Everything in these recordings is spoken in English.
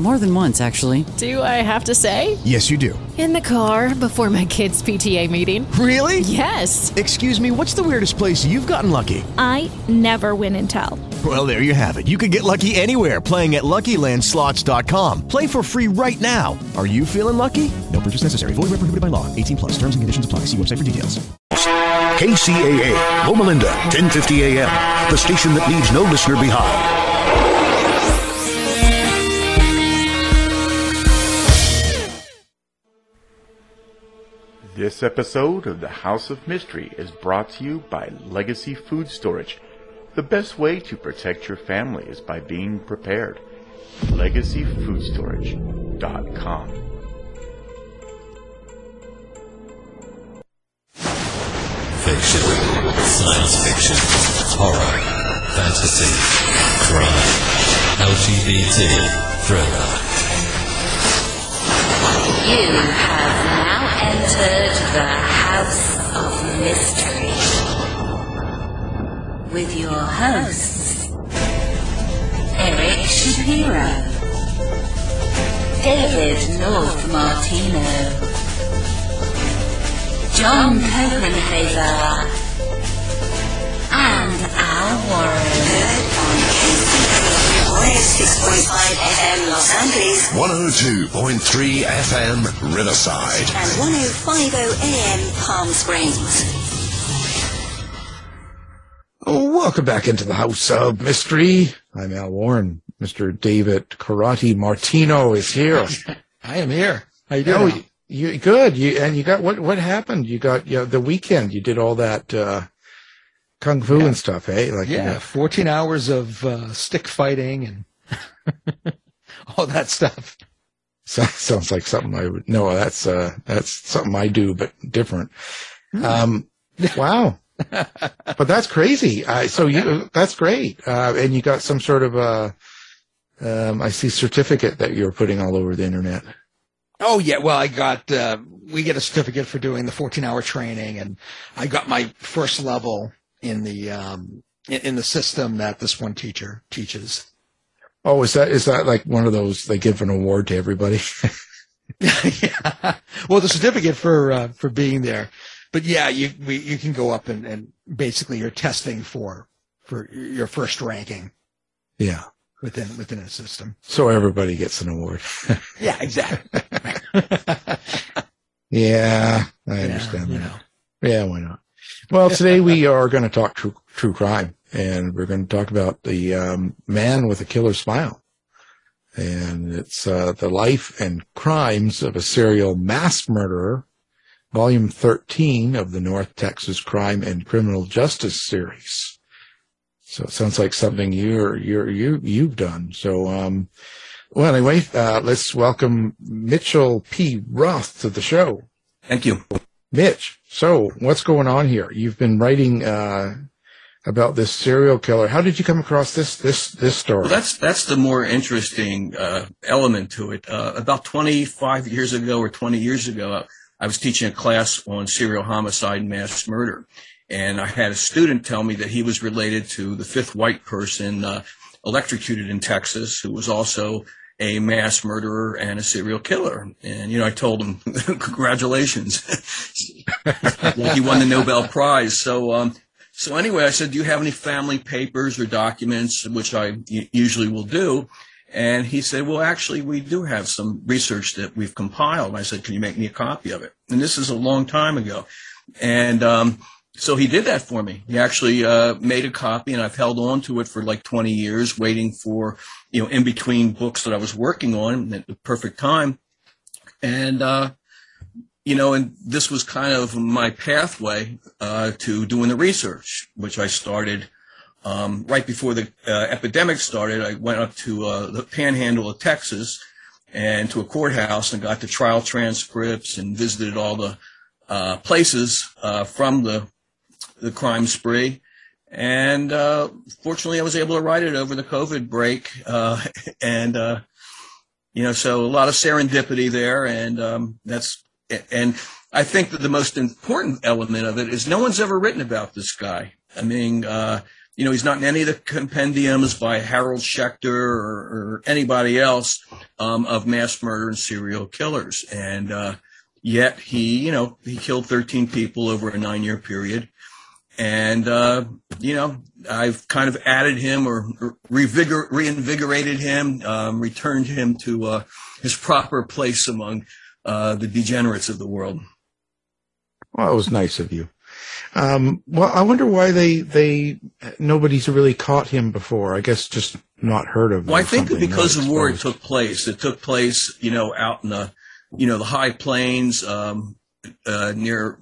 More than once, actually. Do I have to say? Yes, you do. In the car before my kids' PTA meeting. Really? Yes. Excuse me, what's the weirdest place you've gotten lucky? I never win and tell. Well, there you have it. You can get lucky anywhere playing at LuckyLandSlots.com. Play for free right now. Are you feeling lucky? No purchase necessary. Void where prohibited by law. 18 plus. Terms and conditions apply. See website for details. KCAA, Loma Linda, 1050 AM, the station that leaves no listener behind. This episode of the House of Mystery is brought to you by Legacy Food Storage. The best way to protect your family is by being prepared. LegacyFoodStorage.com. Fiction, science fiction, horror, fantasy, crime, LGBT, thriller. You have now entered the House of Mystery with your hosts, Eric Shapiro, David North Martino, John Copenhaver, and Al Warren. Heard on KCAA 106.5 FM Los Angeles 102.3 FM Riverside. and 105.0 AM Palm Springs. Oh, welcome back into the House of Mystery. I'm Al Warren. Mr. David Karate Martino is here. I am here. How you Oh, doing? you, you good? You and you got what? What happened? You got you know, the weekend. You did all that uh, kung fu and stuff, eh? Like yeah, 14 hours of uh, stick fighting and all that stuff. So, sounds like something I would. No, that's uh, that's something I do, but different. Um, wow. but that's crazy. Uh, so you, that's great. Uh, and you got some sort of uh um, I see certificate that you're putting all over the internet. Oh yeah, well I got uh, we get a certificate for doing the 14 hour training, and I got my first level in the um, in, the system that this one teacher teaches. Oh, is that is that like one of those they give an award to everybody? yeah. Well, the certificate for uh, for being there, but yeah, you we, you can go up and, and basically you're testing for for your first ranking yeah. within within a system. So everybody gets an award. Yeah, exactly. yeah, I Yeah, understand you that. know. Yeah, why not? Well, today we are going to talk true, true crime, and we're going to talk about the um, man with a killer smile, and it's uh, the life and crimes of a serial mass murderer, volume thirteen of the North Texas Crime and Criminal Justice series. So it sounds like something you're you're you you've done. So um, well, anyway, uh, let's welcome Mitchell P. Roth to the show. Thank you. Mitch, so what's going on here? You've been writing uh, about this serial killer. How did you come across this this this story? Well, that's that's the more interesting uh, element to it. Uh, about 25 years ago or 20 years ago, I was teaching a class on serial homicide and mass murder, and I had a student tell me that he was related to the fifth white person uh, electrocuted in Texas, who was also a mass murderer and a serial killer. And you know, I told him, "Congratulations, he won the Nobel Prize." So. Um, so anyway, I said, do you have any family papers or documents, which I usually will do? And he said, well, actually, we do have some research that we've compiled. I said, can you make me a copy of it? And this is a long time ago. And, um, so he did that for me. He actually, uh, made a copy and I've held on to it for like 20 years, waiting for, you know, in between books that I was working on at the perfect time. And, uh, you know, and this was kind of my pathway uh, to doing the research, which I started um, right before the uh, epidemic started. I went up to uh, the Panhandle of Texas and to a courthouse and got the trial transcripts and visited all the uh, places uh, from the the crime spree. And uh, fortunately, I was able to write it over the COVID break, uh, and uh, you know, so a lot of serendipity there, and um, that's and I think that the most important element of it is no one's ever written about this guy. I mean, uh, you know, he's not in any of the compendiums by Harold Schechter or, or anybody else um, of mass murder and serial killers, and uh, yet he, you know, he killed 13 people over a nine-year period and uh, you know I've kind of added him or revigor- reinvigorated him, um, returned him to uh, his proper place among uh, the degenerates of the world. Well, it was nice of you. Um, well, I wonder why they they nobody's really caught him before. I guess just not heard of. Him. Well, I think because of where it took place. It took place, you know, out in the, you know, the high plains um, uh, near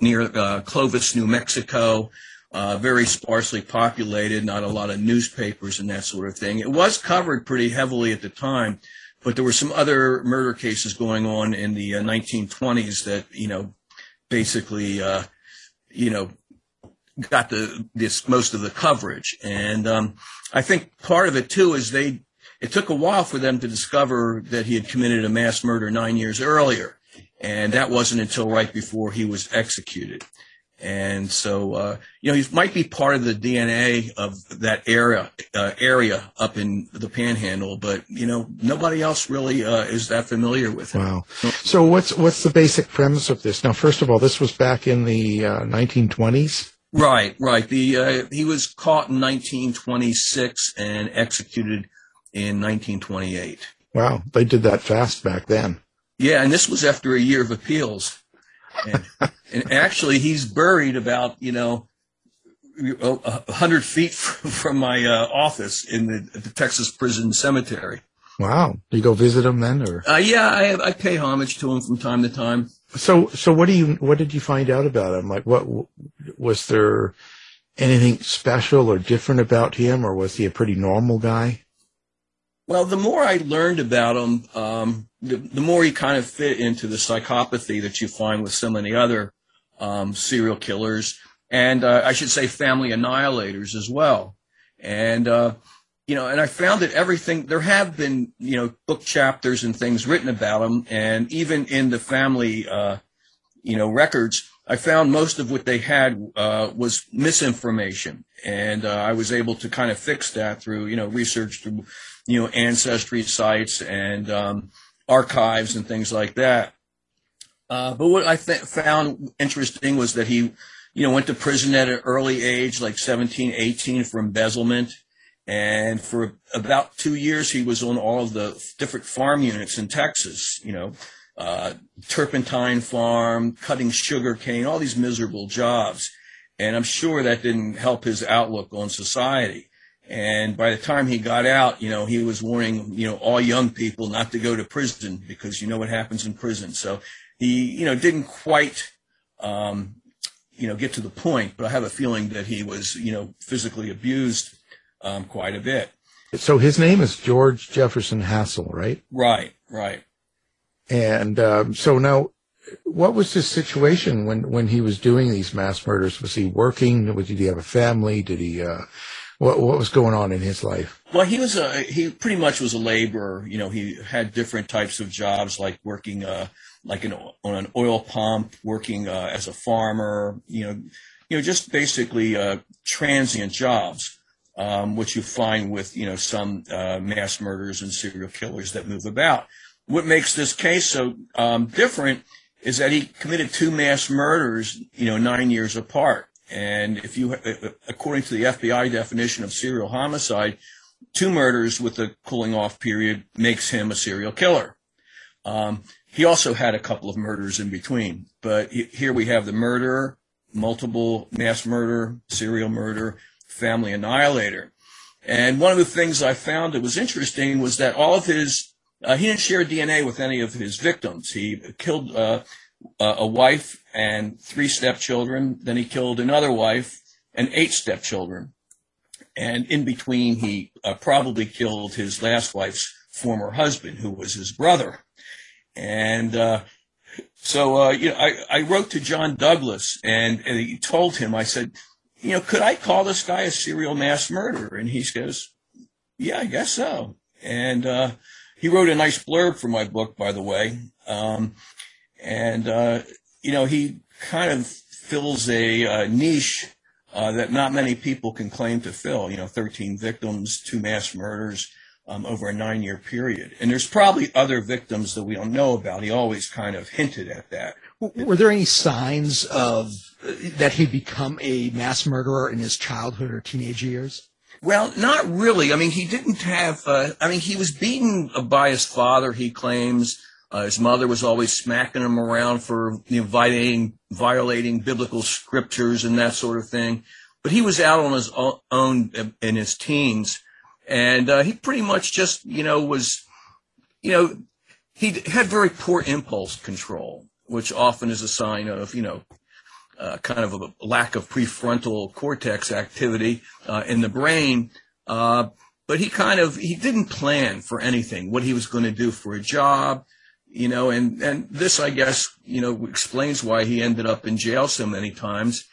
near uh, Clovis, New Mexico. Uh, very sparsely populated, not a lot of newspapers and that sort of thing. It was covered pretty heavily at the time, but there were some other murder cases going on in the uh, 1920s that, you know, basically, uh, you know, got the this most of the coverage. And um, I think part of it too is they it took a while for them to discover that he had committed a mass murder nine years earlier and that wasn't until right before he was executed. And so, uh, you know, he might be part of the DNA of that era, uh, area up in the Panhandle, but you know, nobody else really uh, is that familiar with him. Wow. So, what's what's the basic premise of this? Now, first of all, this was back in the 1920s. Uh, right, right. The uh, he was caught in 1926 and executed in 1928. Wow, they did that fast back then. Yeah, and this was after a year of appeals. And, and actually, he's buried about, you know, a hundred feet from my uh, office in the, the, Texas Prison Cemetery. Wow! Do you go visit him then, or? Uh, yeah, I, I pay homage to him from time to time. So, so what do you? What did you find out about him? Like, what was there? Anything special or different about him, or was he a pretty normal guy? Well, the more I learned about him, um, the, the, more he kind of fit into the psychopathy that you find with so many other um, serial killers, and uh, I should say family annihilators as well. And uh, you know, and I found that everything there have been you know book chapters and things written about him, and even in the family uh, you know records, I found most of what they had uh, was misinformation, and uh, I was able to kind of fix that through you know research through you know, ancestry sites and um, archives and things like that. Uh, but what I th- found interesting was that he, you know, went to prison at an early age, like 17, 18 for embezzlement. And for about two years, he was on all of the different farm units in Texas, you know, uh, turpentine farm, cutting sugar cane, all these miserable jobs. And I'm sure that didn't help his outlook on society. And by the time he got out, you know, he was warning, you know, all young people not to go to prison because you know what happens in prison. So he, you know, didn't quite, um, you know, get to the point, but I have a feeling that he was, you know, physically abused um, quite a bit. So his name is George Jefferson Hassell, right? Right, right. And um, so now, what was his situation when when he was doing these mass murders? Was he working? Did he have a family? Did he? Uh, what what was going on in his life? Well, he was a he pretty much was a laborer. You know, he had different types of jobs, like working uh, like an, on an oil pump, working uh, as a farmer. You know, you know, just basically uh, transient jobs, um, which you find with you know some uh, mass murders and serial killers that move about. What makes this case so um, different is that he committed two mass murders, you know, nine years apart. And if you, according to the FBI definition of serial homicide, two murders with a cooling off period makes him a serial killer. Um, he also had a couple of murders in between, but here we have the murderer, multiple mass murder, serial murder, family annihilator. And one of the things I found that was interesting was that all of his, uh, he didn't share DNA with any of his victims. He killed, uh, uh, a wife and three stepchildren. Then he killed another wife and eight stepchildren. And in between, he uh, probably killed his last wife's former husband, who was his brother. And uh, so, uh, you know, I, I wrote to John Douglas and, and he told him, I said, you know, could I call this guy a serial mass murderer? And he goes, yeah, I guess so. And uh, he wrote a nice blurb for my book, by the way. Um, and, uh, you know, he kind of fills a uh, niche uh, that not many people can claim to fill. You know, 13 victims, two mass murders um, over a nine year period. And there's probably other victims that we don't know about. He always kind of hinted at that. Were there any signs of that he'd become a mass murderer in his childhood or teenage years? Well, not really. I mean, he didn't have, uh, I mean, he was beaten by his father, he claims. Uh, his mother was always smacking him around for you know, violating, violating biblical scriptures and that sort of thing. But he was out on his own in his teens. And uh, he pretty much just, you know, was, you know, he had very poor impulse control, which often is a sign of, you know, uh, kind of a lack of prefrontal cortex activity uh, in the brain. Uh, but he kind of he didn't plan for anything, what he was going to do for a job, you know, and and this I guess you know explains why he ended up in jail so many times,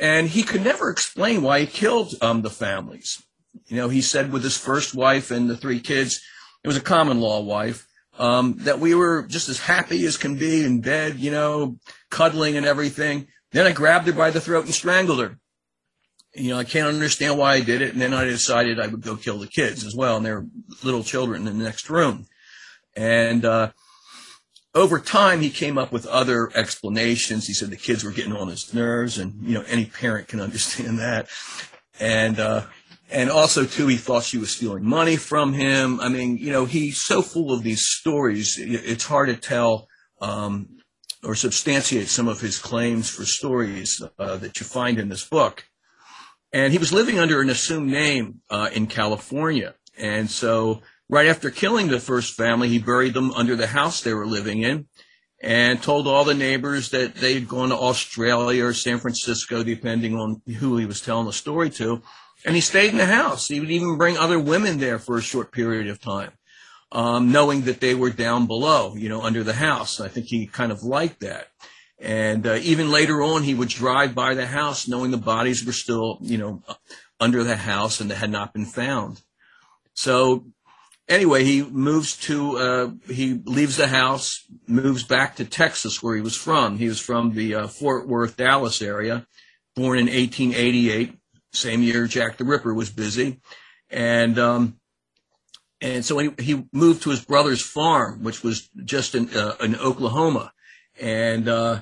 and he could never explain why he killed um, the families. You know, he said with his first wife and the three kids, it was a common law wife, um, that we were just as happy as can be in bed, you know, cuddling and everything. Then I grabbed her by the throat and strangled her. You know, I can't understand why I did it. And then I decided I would go kill the kids as well. And they're little children in the next room. And, uh, over time, he came up with other explanations. He said the kids were getting on his nerves, and you know any parent can understand that. And uh, and also too, he thought she was stealing money from him. I mean, you know, he's so full of these stories. It's hard to tell um, or substantiate some of his claims for stories uh, that you find in this book. And he was living under an assumed name uh, in California, and so Right after killing the first family, he buried them under the house they were living in and told all the neighbors that they'd gone to Australia or San Francisco, depending on who he was telling the story to. And he stayed in the house. He would even bring other women there for a short period of time, um, knowing that they were down below, you know, under the house. I think he kind of liked that. And uh, even later on, he would drive by the house knowing the bodies were still, you know, under the house and they had not been found. So anyway, he moves to, uh, he leaves the house, moves back to Texas where he was from. He was from the uh, Fort Worth, Dallas area, born in 1888, same year Jack the Ripper was busy. And, um, and so he, he moved to his brother's farm, which was just in, uh, in Oklahoma. And, uh,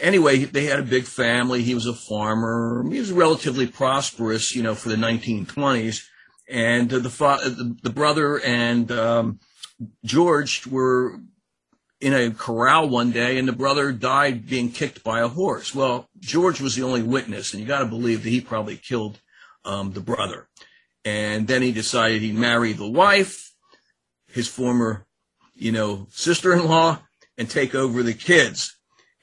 anyway, they had a big family. He was a farmer. He was relatively prosperous, you know, for the 1920s and the the, the brother and um, George were in a corral one day, and the brother died being kicked by a horse. Well, George was the only witness, and you got to believe that he probably killed um, the brother. And then he decided he'd marry the wife, his former, you know, sister-in-law, and take over the kids.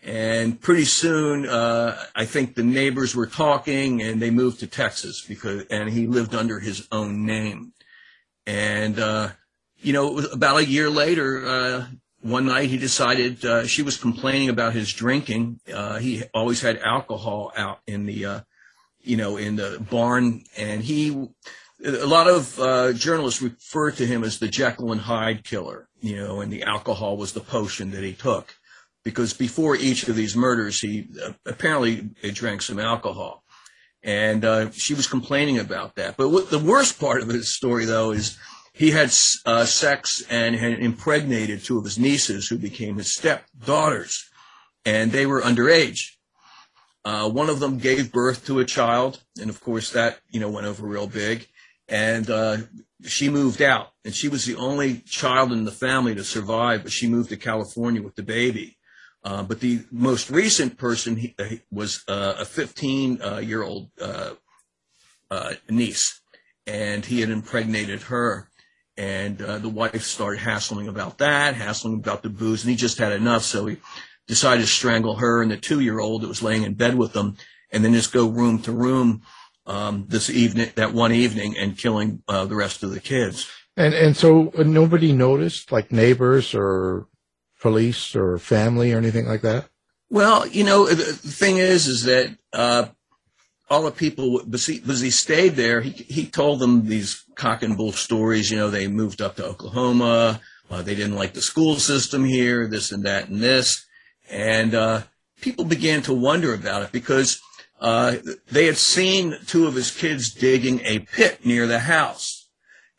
And pretty soon, uh, I think the neighbors were talking and they moved to Texas because, and he lived under his own name. And, uh, you know, about a year later, uh, one night he decided, uh, she was complaining about his drinking. Uh, he always had alcohol out in the, uh, you know, in the barn and he, a lot of uh, journalists refer to him as the Jekyll and Hyde killer, you know, and the alcohol was the potion that he took because before each of these murders, he uh, apparently drank some alcohol. And uh, she was complaining about that. But what, the worst part of his story, though, is he had uh, sex and had impregnated two of his nieces who became his stepdaughters. And they were underage. Uh, one of them gave birth to a child. And of course, that, you know, went over real big. And uh, she moved out. And she was the only child in the family to survive, but she moved to California with the baby. Uh, but the most recent person he, uh, was uh, a 15 uh, year old uh, uh, niece, and he had impregnated her. And the wife started hassling about that, hassling about the booze, and he just had enough. So he decided to strangle her and the two-year-old that was laying in bed with them, and then just go room to room um, this evening, that one evening, and killing uh, the rest of the kids. And and so uh, nobody noticed, like neighbors or police or family or anything like that. Well, you know, the, thing is, is that uh, all the people, because he stayed there, he he told them these cock and bull stories. You know, they moved up to Oklahoma. Uh, they didn't like the school system here, this and that and this, and uh, people began to wonder about it because uh, they had seen two of his kids digging a pit near the house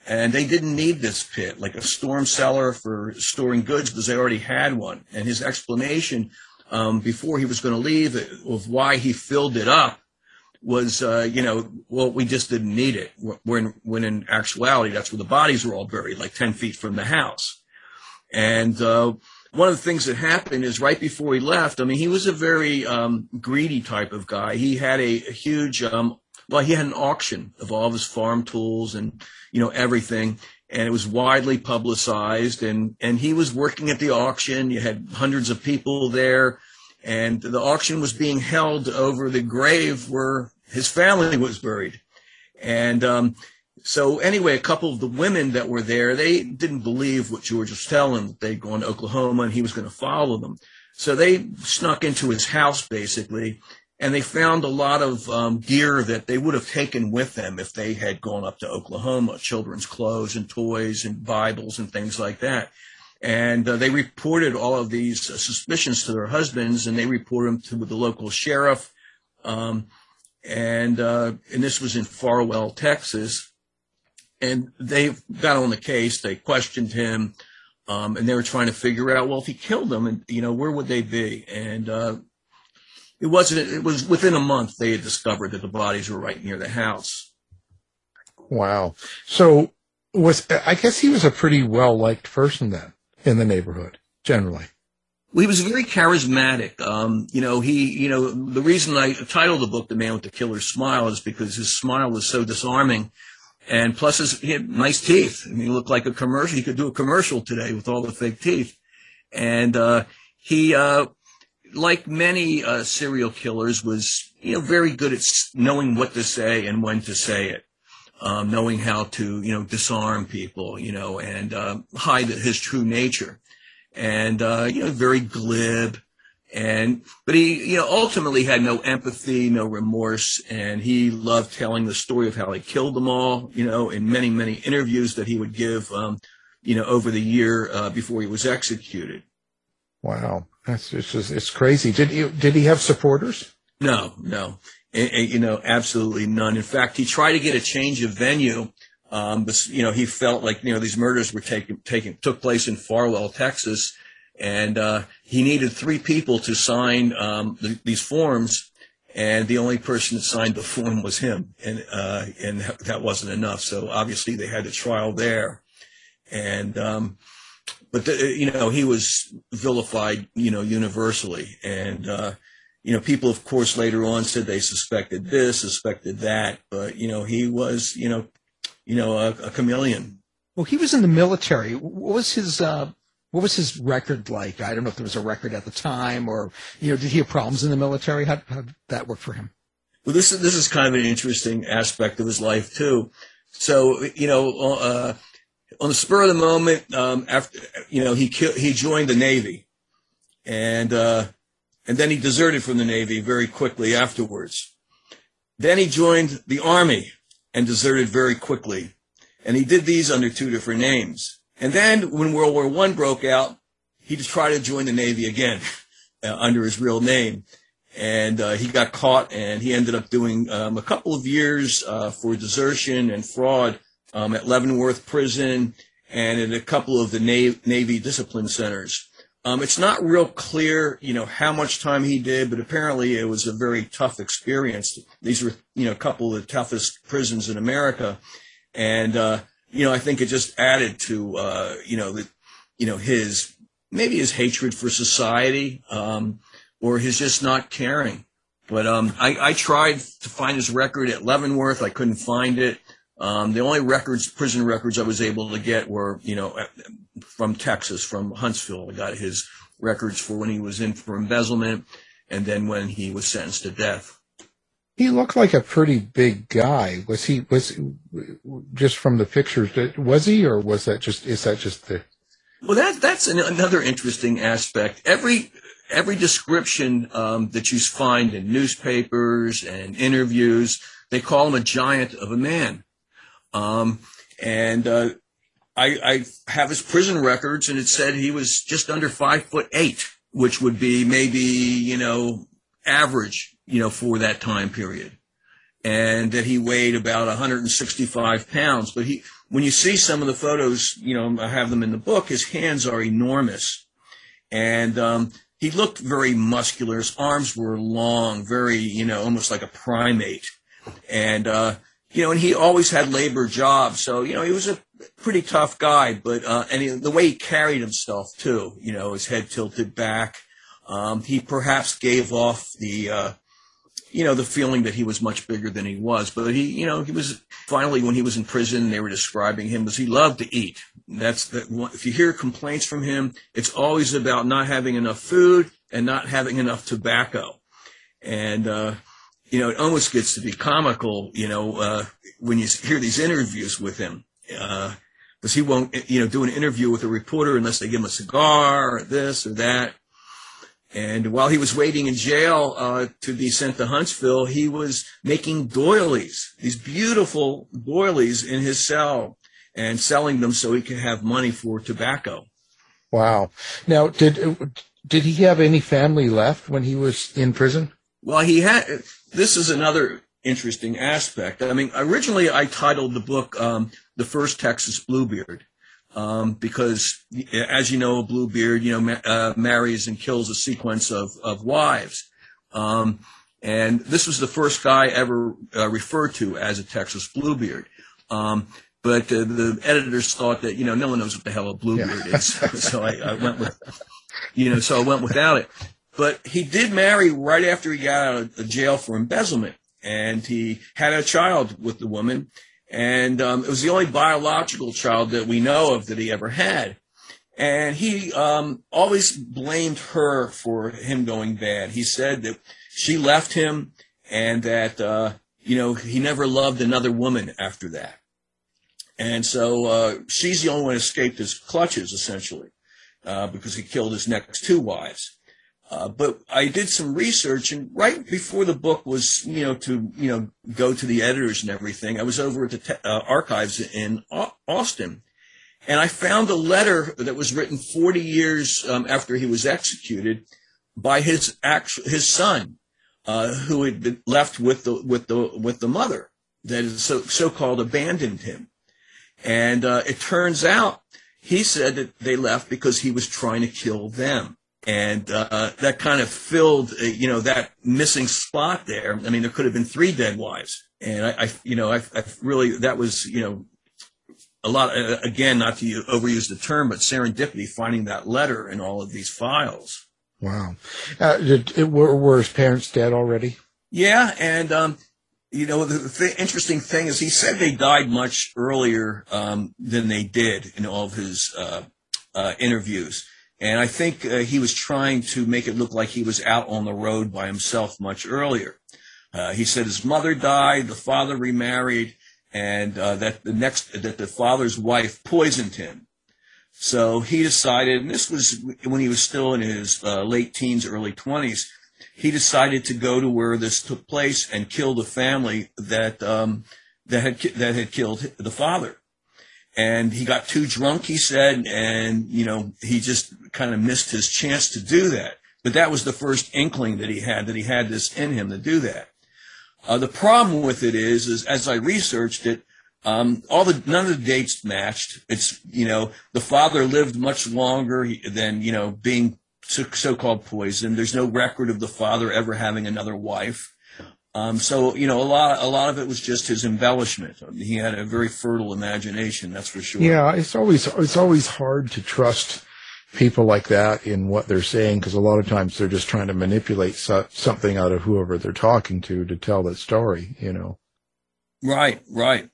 and they didn't need this pit, like a storm cellar for storing goods, because they already had one. And his explanation um, before he was going to leave of why he filled it up was, uh, you know, well, we just didn't need it. When, when in actuality, that's where the bodies were all buried, like 10 feet from the house. And uh, one of the things that happened is right before he left, I mean, he was a very um, greedy type of guy. He had a, a huge um, well, he had an auction of all of his farm tools and, you know, everything. And it was widely publicized and, and he was working at the auction. You had hundreds of people there and the auction was being held over the grave where his family was buried. And, um, so anyway, a couple of the women that were there, they didn't believe what George was telling them. They'd gone to Oklahoma and he was going to follow them. So they snuck into his house basically and they found a lot of um, gear that they would have taken with them if they had gone up to Oklahoma, children's clothes and toys and Bibles and things like that. And uh, they reported all of these uh, suspicions to their husbands, and they reported them to the local sheriff. Um, and uh, and this was in Farwell, Texas. And they got on the case. They questioned him, um, and they were trying to figure out, well, if he killed them, and you know, where would they be? And uh, it wasn't. It was within a month they had discovered that the bodies were right near the house. Wow. So was I guess he was a pretty well liked person then in the neighborhood generally. Well, he was very charismatic. Um, you know, he, you know, the reason I titled the book "The Man with the Killer Smile" is because his smile was so disarming, and plus his, he had nice teeth. I mean, he looked like a commercial. He could do a commercial today with all the fake teeth, and uh, he uh, like many uh, serial killers, was you know very good at knowing what to say and when to say it, um, knowing how to you know disarm people, you know, and uh, hide his true nature, and uh, you know very glib, and but he you know ultimately had no empathy, no remorse, and he loved telling the story of how he killed them all, you know, in many many interviews that he would give, um, you know, over the year uh, before he was executed. Wow. That's just, it's crazy. Did he, did he have supporters? No, no. And, and, you know, absolutely none. In fact, he tried to get a change of venue. Um, but, you know, he felt like, you know, these murders were taking, taking, took place in Farwell, Texas. And, uh, he needed three people to sign, um, the, these forms. And the only person that signed the form was him. And, uh, and that wasn't enough. So obviously they had a trial there. And, um, but the, you know he was vilified you know universally. And uh, you know people of course later on said they suspected this suspected that. But you know he was you know you know a, a chameleon. Well he was in the military. What was his uh what was his record like? I don't know if there was a record at the time or you know did he have problems in the military? How, how did that work for him? Well this is this is kind of an interesting aspect of his life too. So you know uh on the spur of the moment, um, after you know, he he joined the Navy, and uh, and then he deserted from the Navy very quickly afterwards. Then he joined the Army and deserted very quickly, and he did these under two different names. And then when World War One broke out, he just tried to join the Navy again uh, under his real name, and uh, he got caught, and he ended up doing um, a couple of years uh, for desertion and fraud um, at Leavenworth Prison and at a couple of the Navy, Navy discipline centers. Um, it's not real clear, you know, how much time he did, but apparently it was a very tough experience. These were, you know, a couple of the toughest prisons in America, and uh, you know, I think it just added to, uh, you know, the, you know, his maybe his hatred for society, um, or his just not caring. But um, I, I tried to find his record at Leavenworth. I couldn't find it. Um, the only records, prison records I was able to get were, you know, from Texas, from Huntsville. I got his records for when he was in for embezzlement, and then when he was sentenced to death. He looked like a pretty big guy. Was he? Was just from the pictures? Was he, or was that just? Is that just the? Well, that that's an, another interesting aspect. Every every description um, that you find in newspapers and interviews, they call him a giant of a man. Um, and uh, I, I have his prison records, and it said he was just under five foot eight, which would be maybe you know average, you know, for that time period. And that he weighed about 165 pounds. But he, when you see some of the photos, you know, I have them in the book, his hands are enormous. And, um, he looked very muscular. His arms were long, very, you know, almost like a primate. And, uh, you know, and he always had labor jobs. So, you know, he was a pretty tough guy, but, uh, and he, the way he carried himself too, you know, his head tilted back. Um, he perhaps gave off the, uh, you know, the feeling that he was much bigger than he was. But he, you know, he was finally when he was in prison, they were describing him as he loved to eat. That's the if you hear complaints from him, it's always about not having enough food and not having enough tobacco. And, uh, you know, it almost gets to be comical, you know, uh, when you hear these interviews with him. Uh, because he won't, you know, do an interview with a reporter unless they give him a cigar or this or that. And while he was waiting in jail uh, to be sent to Huntsville, he was making doilies, these beautiful doilies in his cell, and selling them so he could have money for tobacco. Wow. Now, did did he have any family left when he was in prison? Well, he had. This is another interesting aspect. I mean, originally I titled the book um, "The First Texas Bluebeard." um, because, as you know, a Bluebeard, you know, ma- uh, marries and kills a sequence of of wives, um, and this was the first guy ever uh, referred to as a Texas Bluebeard. Um, but uh, the editors thought that you know no one knows what the hell a Bluebeard yeah. is, so I, I went with, you know, so I went without it. But he did marry right after he got out of jail for embezzlement, and he had a child with the woman and um, it was the only biological child that we know of that he ever had. And he um, always blamed her for him going bad. He said that she left him and that, uh, you know, he never loved another woman after that. And so uh, she's the only one who escaped his clutches, essentially, uh, because he killed his next two wives. Uh, but I did some research, and right before the book was, you know, to you know go to the editors and everything, I was over at the te- uh, archives in Austin, and I found a letter that was written 40 years um, after he was executed by his actual his son, uh, who had been left with the with the with the mother that is so so called abandoned him, and uh, it turns out he said that they left because he was trying to kill them and uh, that kind of filled uh, you know that missing spot there. I mean there could have been three dead wives. And i, I you know I, I, really that was you know a lot uh, again not to overuse the term but serendipity finding that letter in all of these files. Wow. Uh, did, were, were his parents dead already? Yeah and um, you know the, the interesting thing is he said they died much earlier um, than they did in all of his uh, uh, interviews and I think uh, he was trying to make it look like he was out on the road by himself much earlier. Uh, he said his mother died, the father remarried, and uh, that the next that the father's wife poisoned him. So he decided, and this was when he was still in his uh, late teens, early twenties. He decided to go to where this took place and kill the family that um, that had that had killed the father and he got too drunk, he said, and, you know, he just kind of missed his chance to do that. But that was the first inkling that he had, that he had this in him to do that. Uh, the problem with it is, is as I researched it, um, all the none of the dates matched. It's you know the father lived much longer than you know being so, called poisoned. There's no record of the father ever having another wife. Um, so you know, a lot a lot of it was just his embellishment. He had a very fertile imagination, that's for sure. Yeah, it's always it's always hard to trust people like that in what they're saying because a lot of times they're just trying to manipulate so, something out of whoever they're talking to to tell the story. You know. Right, right.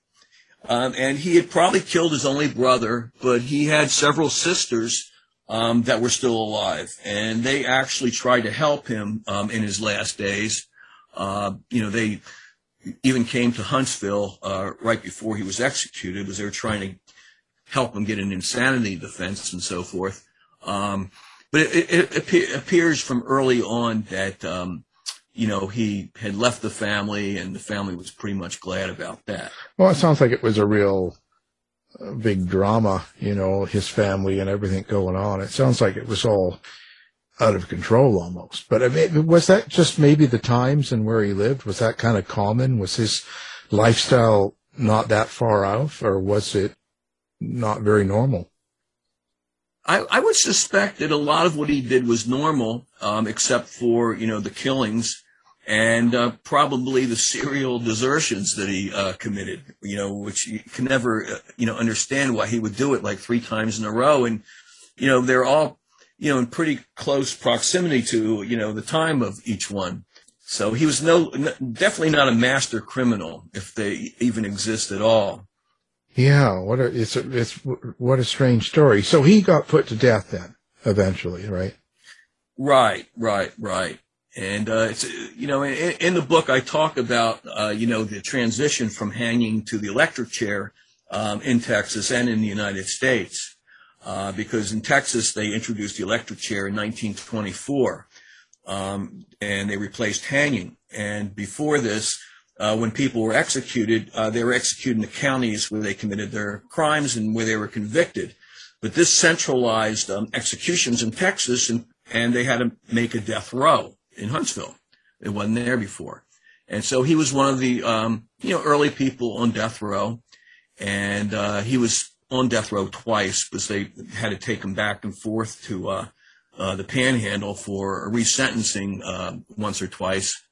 Um, and he had probably killed his only brother, but he had several sisters um, that were still alive, and they actually tried to help him um, in his last days. Uh, you know, they even came to Huntsville uh, right before he was executed, because they were trying to help him get an insanity defense and so forth. Um, but it, it, it, appears from early on that um, you know he had left the family, and the family was pretty much glad about that. Well, it sounds like it was a real uh, big drama, you know, his family and everything going on. It sounds like it was all out of control almost. But I mean, was that just maybe the times and where he lived? Was that kind of common? Was his lifestyle not that far off, or was it not very normal? I, I would suspect that a lot of what he did was normal, um, except for you know the killings and uh, probably the serial desertions that he uh, committed. You know, which you can never uh, you know understand why he would do it like three times in a row, and you know they're all you know in pretty close proximity to you know the time of each one. So he was no definitely not a master criminal if they even exist at all. Yeah, what a it's a, it's what a strange story. So he got put to death then eventually, right? Right, right, right. And uh, it's you know in, in, the book I talk about uh, you know the transition from hanging to the electric chair um, in Texas and in the United States uh, because in Texas they introduced the electric chair in 1924 um, and they replaced hanging. And before this, uh, when people were executed, uh, they were executed in the counties where they committed their crimes and where they were convicted. But this centralized um, executions in Texas, and, and they had to make a death row in Huntsville. It wasn't there before. And so he was one of the, um, you know, early people on death row. And uh, he was on death row twice because they had to take him back and forth to uh, uh, the panhandle for resentencing uh, once or twice.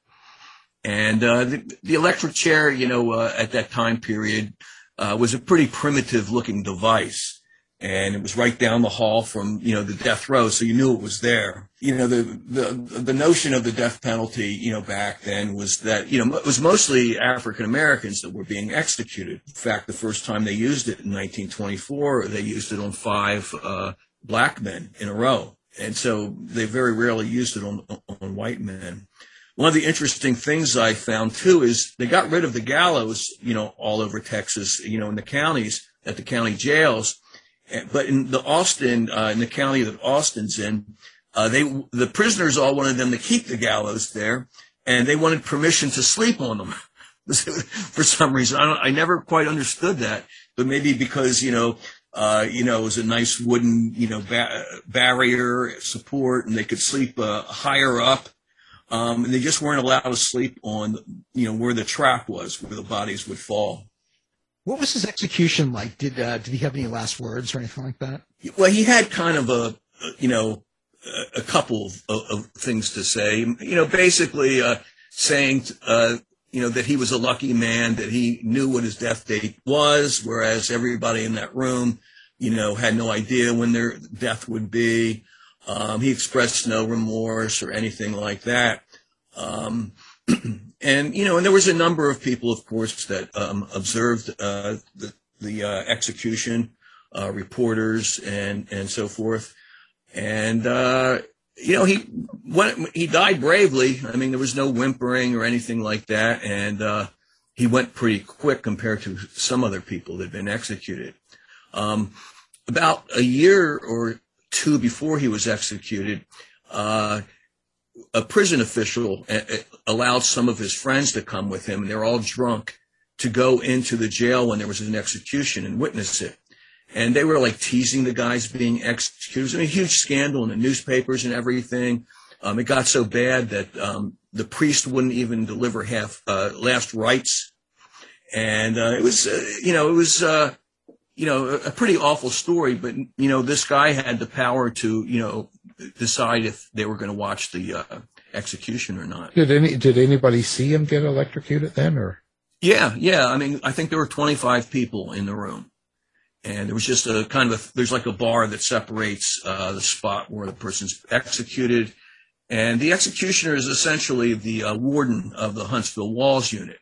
And uh, the, the, electric chair, you know, uh, at that time period uh, was a pretty primitive looking device. And it was right down the hall from, you know, the death row. So you knew it was there. You know, the, the, the notion of the death penalty, you know, back then was that, you know, it was mostly African Americans that were being executed. In fact, the first time they used it in 1924, they used it on five uh, black men in a row. And so they very rarely used it on, on white men. One of the interesting things I found too is they got rid of the gallows, you know, all over Texas, you know, in the counties at the county jails. But in the Austin, uh, in the county that Austin's in, uh, they the prisoners all wanted them to keep the gallows there, and they wanted permission to sleep on them. For some reason, I, I never quite understood that, but maybe because you know uh, you know, it was a nice wooden, you know, ba- barrier support, and they could sleep uh, higher up. Um, and they just weren't allowed to sleep on, you know, where the trap was, where the bodies would fall. What was his execution like? Did uh, did he have any last words or anything like that? Well, he had kind of a, you know, a, couple of, of, things to say. You know, basically uh, saying, uh, you know, that he was a lucky man, that he knew what his death date was, whereas everybody in that room, you know, had no idea when their death would be. Um, he expressed no remorse or anything like that. Um, and, you know, and there was a number of people, of course, that um, observed uh, the, the uh, execution, uh, reporters and, and so forth. And, uh, you know, he went, he died bravely. I mean, there was no whimpering or anything like that. And uh, he went pretty quick compared to some other people that had been executed. Um, about a year or two before he was executed, uh, a prison official uh, uh, allowed some of his friends to come with him, and they're all drunk, to go into the jail when there was an execution and witness it. And they were like teasing the guys being executed. It was a huge scandal in the newspapers and everything. Um, it got so bad that um, the priest wouldn't even deliver half uh, last rites, and uh, it was, uh, you know, it was uh, you know, a, pretty awful story, but, you know, this guy had the power to, you know, decide if they were going to watch the uh, execution or not. Did any, did anybody see him get electrocuted then or? Yeah, yeah. I mean, I think there were 25 people in the room. And there was just a kind of a, there's like a bar that separates uh, the spot where the person's executed. And the executioner is essentially the uh, warden of the Huntsville Walls unit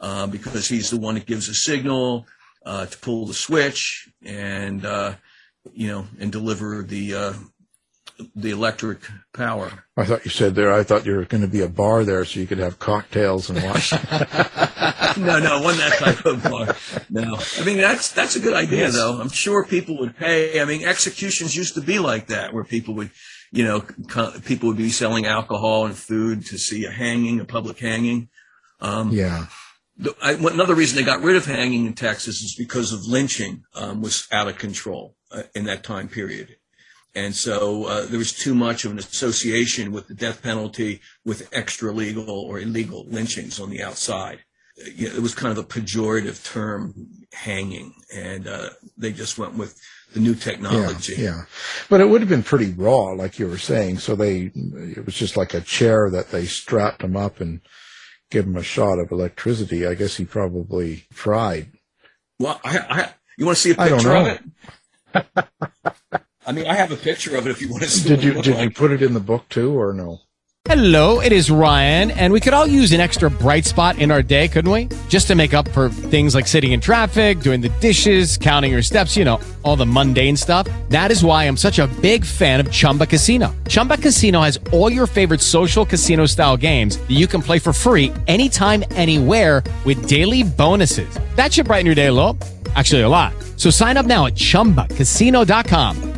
uh, because he's the one that gives a signal uh, to pull the switch and uh, you know and deliver the uh, the electric power. I thought you said there. I thought you were going to be a bar there, so you could have cocktails and watch. no, no, wasn't that type of bar. No, I mean that's that's a good idea Yes. though. I'm sure people would pay. I mean, executions used to be like that, where people would, you know, co- people would be selling alcohol and food to see a hanging, a public hanging. Um, yeah. the, I, another reason they got rid of hanging in Texas is because of lynching um, was out of control uh, in that time period. And so uh, there was too much of an association with the death penalty with extra legal or illegal lynchings on the outside. You know, it was kind of a pejorative term, hanging, and uh, they just went with the new technology. Yeah, yeah. But it would have been pretty raw, like you were saying. So they, it was just like a chair that they strapped him up and give him a shot of electricity. I guess he probably tried. Well, I, I, you want to see a I don't picture of know. it? I mean, I have a picture of it if you want to see. Did it you did like. you put it in the book too, or no? Hello, it is Ryan, and we could all use an extra bright spot in our day, couldn't we? Just to make up for things like sitting in traffic, doing the dishes, counting your steps, you know, all the mundane stuff. That is why I'm such a big fan of Chumba Casino. Chumba Casino has all your favorite social casino style games that you can play for free anytime, anywhere with daily bonuses. That should brighten your day a little. Actually, a lot. So sign up now at chumbacasino.com.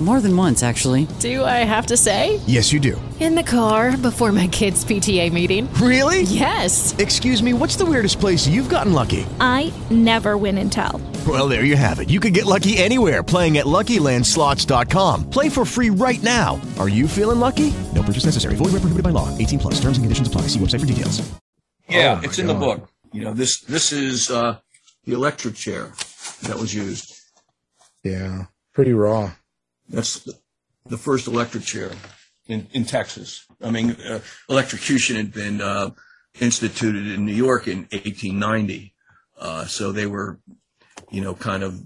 More than once, actually. Do I have to say? Yes, you do. In the car before my kids' PTA meeting. Really? Yes. Excuse me, what's the weirdest place you've gotten lucky? I never win and tell. Well, there you have it. You can get lucky anywhere playing at LuckyLandSlots.com. Play for free right now. Are you feeling lucky? No purchase necessary. Void where prohibited by law. 18 plus. Terms and conditions apply. See website for details. Yeah, Oh, my it's in the book. You know, this this is uh, the electric chair that was used. Yeah, pretty raw. That's the, first electric chair in, in Texas. I mean, uh, electrocution had been uh, instituted in New York in 1890, uh, so they were, you know, kind of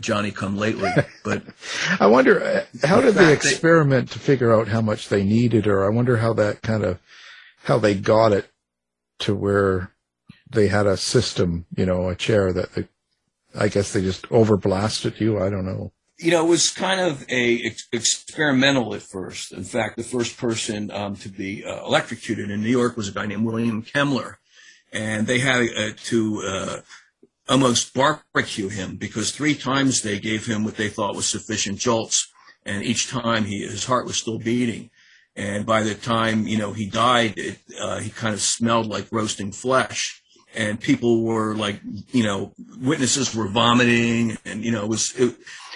Johnny come lately. But I wonder uh, how did they experiment to figure out how much they needed, or I wonder how that kind of how they got it to where they had a system, you know, a chair that they, I guess they just overblasted you. I don't know. You know, it was kind of a ex- experimental at first. In fact, the first person um, to be uh, electrocuted in New York was a guy named William Kemmler, and they had uh, to uh, almost barbecue him because three times they gave him what they thought was sufficient jolts, and each time he his heart was still beating. And by the time you know he died, it, uh, he kind of smelled like roasting flesh and people were like, you know, witnesses were vomiting, and you know, it was it,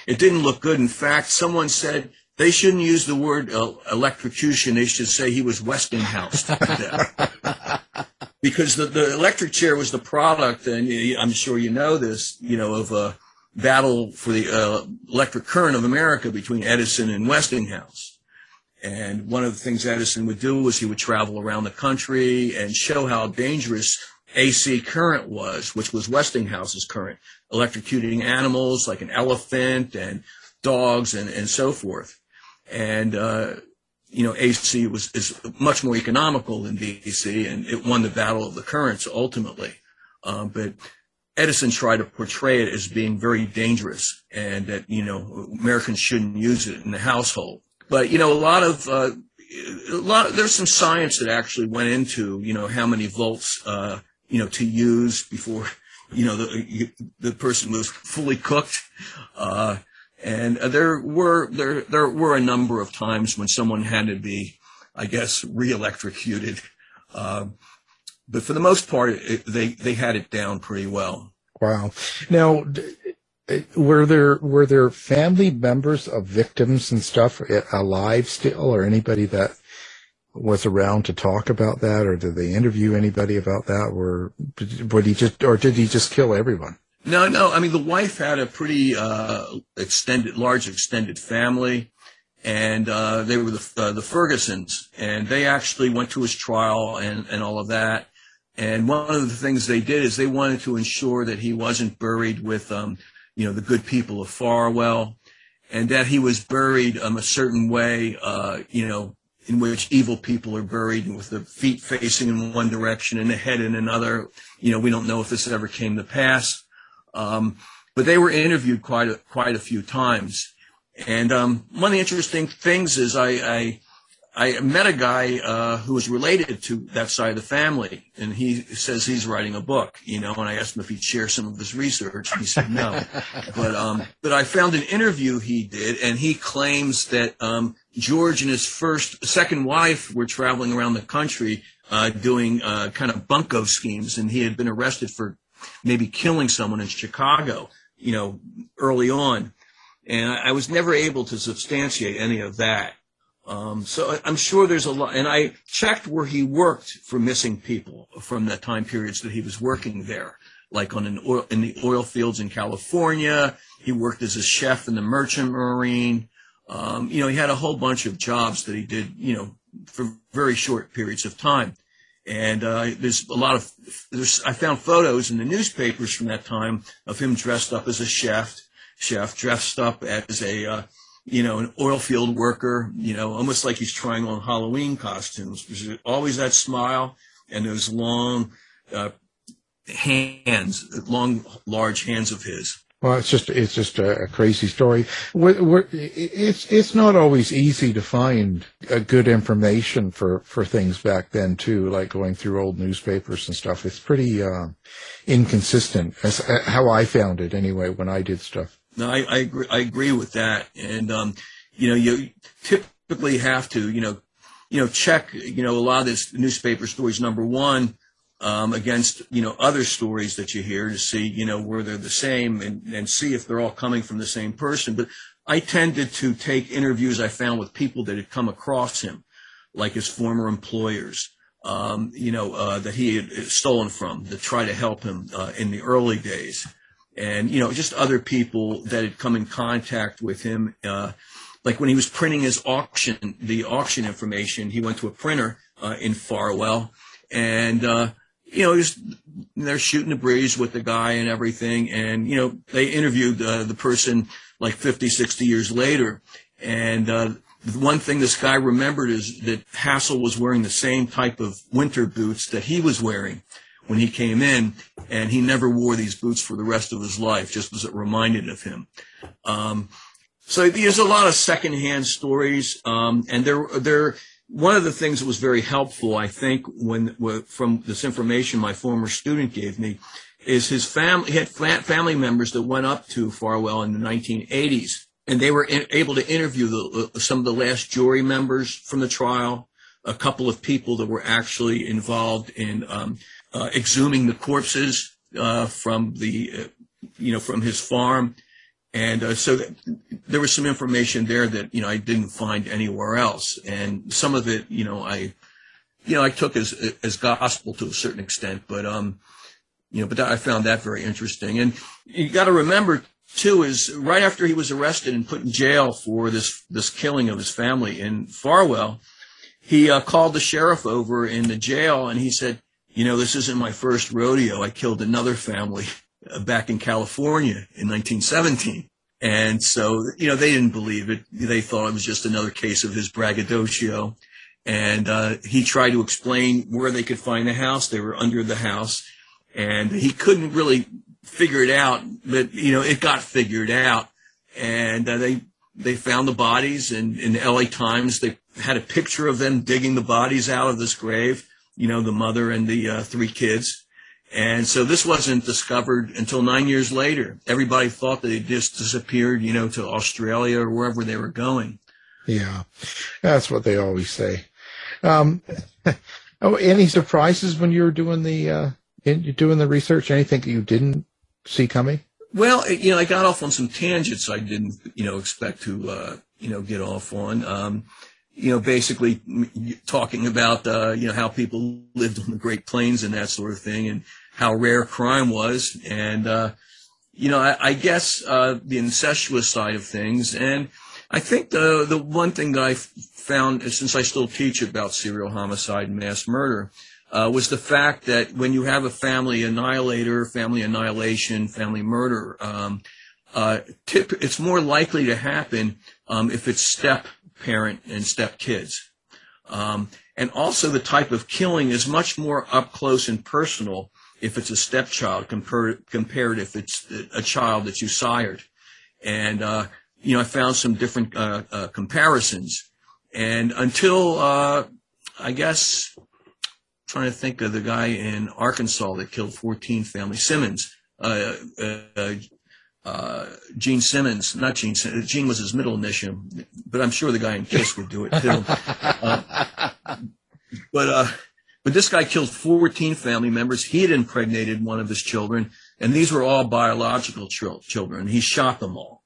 it didn't look good. In fact, someone said they shouldn't use the word uh, electrocution; they should say he was Westinghouse to death. because the, the electric chair was the product, and I'm sure you know this, you know, of a battle for the uh, electric current of America between Edison and Westinghouse. And one of the things Edison would do was he would travel around the country and show how dangerous AC current was, which was Westinghouse's current, electrocuting animals like an elephant and dogs and, and so forth. And, uh, you know, AC was, is much more economical than DC and it won the battle of the currents ultimately. Um, but Edison tried to portray it as being very dangerous and that, you know, Americans shouldn't use it in the household. But, you know, a lot of, uh, a lot, there's some science that actually went into, you know, how many volts, uh, you know, to use before, you know, the, the person was fully cooked. Uh, and there were, there, there were a number of times when someone had to be, I guess, re-electrocuted. Um, but for the most part, it, they, they had it down pretty well. Wow. Now, uh, were there were there family members of victims and stuff uh, alive still, or anybody that was around to talk about that, or did they interview anybody about that, or would he just, or did he just kill everyone? No, no. I mean, the wife had a pretty uh, extended, large extended family, and uh, they were the uh, the Fergusons, and they actually went to his trial and and all of that. And one of the things they did is they wanted to ensure that he wasn't buried with, um, you know, the good people of Farwell, and that he was buried um, a certain way, uh, you know, in which evil people are buried with the feet facing in one direction and the head in another. You know, we don't know if this ever came to pass. Um, but they were interviewed quite a, quite a few times. And um, one of the interesting things is I, I, I met a guy uh, who was related to that side of the family, and he says he's writing a book, you know. And I asked him if he'd share some of his research. He said no, but um, but I found an interview he did, and he claims that um, George and his first second wife were traveling around the country uh, doing uh, kind of bunko schemes, and he had been arrested for maybe killing someone in Chicago, you know, early on. And I, I was never able to substantiate any of that. Um, so I'm sure there's a lot, and I checked where he worked for missing people from the time periods that he was working there, like on an oil, in the oil fields in California. He worked as a chef in the Merchant Marine. Um, you know, he had a whole bunch of jobs that he did, you know, for very short periods of time. And uh, there's a lot of there's I found photos in the newspapers from that time of him dressed up as a chef, chef dressed up as a uh, you know an oil field worker, you know, almost like he's trying on Halloween costumes. There's always that smile and those long uh, hands, long large hands of his. Well, it's just it's just a, crazy story. We're, we're, it's it's not always easy to find uh, good information for for things back then too, like going through old newspapers and stuff. It's pretty uh, inconsistent, as uh, how I found it anyway when I did stuff. No, I, I agree. I agree with that. And um, you know, you typically have to, you know, you know, check, you know, a lot of this newspaper stories. Number one, um, against you know other stories that you hear to see, you know, where they're the same and and see if they're all coming from the same person. But I tended to take interviews I found with people that had come across him, like his former employers. Um, you know, uh, that he had stolen from to try to help him uh, in the early days and you know just other people that had come in contact with him uh, like when he was printing his auction the auction information he went to a printer uh, in farwell and uh, you know just they're shooting the breeze with the guy and everything and you know they interviewed uh, the person like 50 60 years later and uh, the one thing this guy remembered is that Hassell was wearing the same type of winter boots that he was wearing when he came in, and he never wore these boots for the rest of his life, just as it reminded of him. Um, so there's a lot of secondhand stories, um, and there, there. One of the things that was very helpful, I think, when from this information my former student gave me, is his family. He had family members that went up to Farwell in the 1980s, and they were in, able to interview the, some of the last jury members from the trial, a couple of people that were actually involved in um, uh, exhuming the corpses uh, from the, uh, you know, from his farm. And uh, so th- there was some information there that, you know, I didn't find anywhere else. And some of it, you know, I, you know, I took as, as gospel to a certain extent, but, um, you know, but I found that very interesting. And you got to remember too is right after he was arrested and put in jail for this, this killing of his family in Farwell, he uh, called the sheriff over in the jail and he said, you know, this isn't my first rodeo. I killed another family uh, back in California in 1917. And so, you know, they didn't believe it. They thought it was just another case of his braggadocio. And uh, he tried to explain where they could find the house. They were under the house. And he couldn't really figure it out, but, you know, it got figured out. And uh, they they found the bodies. And in the LA Times, they had a picture of them digging the bodies out of this grave you know, the mother and the uh, three kids. And so this wasn't discovered until nine years later. Everybody thought that they just disappeared, you know, to Australia or wherever they were going. Yeah, that's what they always say. Um, oh, any surprises when you were doing the uh, in, doing the research? Anything that you didn't see coming? Well, you know, I got off on some tangents I didn't, you know, expect to, uh, you know, get off on. Um, you know, basically talking about, uh, you know, how people lived on the Great Plains and that sort of thing and how rare crime was. And, uh, you know, I, I guess, uh, the incestuous side of things. And I think the, the one thing that I found, since I still teach about serial homicide and mass murder, uh, was the fact that when you have a family annihilator, family annihilation, family murder, um, uh, tip, it's more likely to happen um, if it's step parent and step kids. Um, and also the type of killing is much more up close and personal if it's a stepchild compared, compared if it's a child that you sired. And, uh, you know, I found some different, uh, uh, comparisons. And until, uh, I guess, trying to think of the guy in Arkansas that killed 14 families, Simmons, uh, uh, uh, Gene Simmons, not Gene, Sim- Gene was his middle initial, but I'm sure the guy in Kiss would do it too. Uh, but, uh, but this guy killed 14 family members. He had impregnated one of his children, and these were all biological chil- children. He shot them all.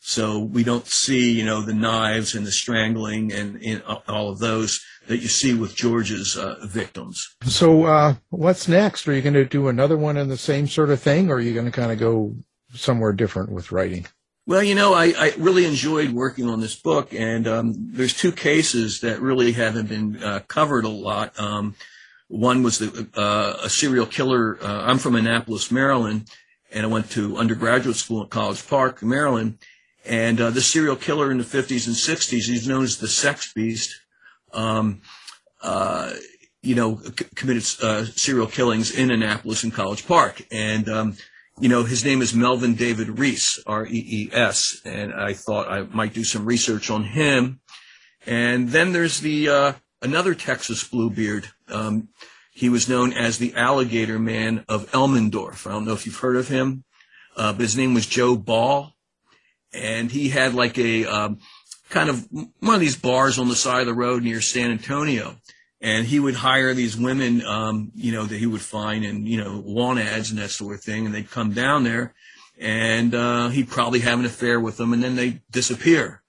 So we don't see, you know, the knives and the strangling and, and all of those that you see with George's uh, victims. So, uh, what's next? Are you going to do another one in the same sort of thing, or are you going to kind of go somewhere different with writing? Well, you know, I, I really enjoyed working on this book, and um, there's two cases that really haven't been uh, covered a lot. Um, one was the, uh, a serial killer. Uh, I'm from Annapolis, Maryland, and I went to undergraduate school at College Park, Maryland. And uh, the serial killer in the 50s and 60s, he's known as the Sex Beast. Um, uh, you know, c- committed uh, serial killings in Annapolis and College Park, and um, you know, his name is Melvin David Rees, R-E-E-S, and I thought I might do some research on him. And then there's the uh, another Texas Bluebeard. Um, he was known as the Alligator Man of Elmendorf. I don't know if you've heard of him, uh, but his name was Joe Ball, and he had like a um, kind of one of these bars on the side of the road near San Antonio. And he would hire these women, um, you know, that he would find in, you know, want ads and that sort of thing. And they'd come down there and, uh, he'd probably have an affair with them and then they'd disappear.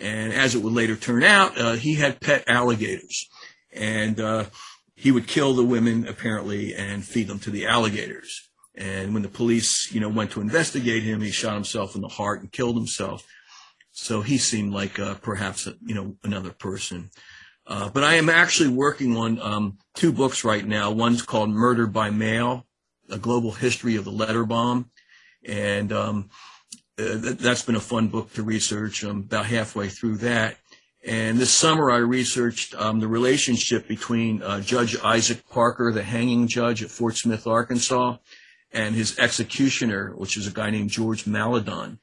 And as it would later turn out, uh, he had pet alligators and, uh, he would kill the women apparently and feed them to the alligators. And when the police, you know, went to investigate him, he shot himself in the heart and killed himself. So he seemed like, uh, perhaps, you know, another person. Uh, but I am actually working on um, two books right now. One's called Murder by Mail, A Global History of the Letter Bomb. And um, uh, th- that's been a fun book to research. I'm about halfway through that. And this summer I researched um, the relationship between uh, Judge Isaac Parker, the hanging judge at Fort Smith, Arkansas, and his executioner, which is a guy named George Maledon.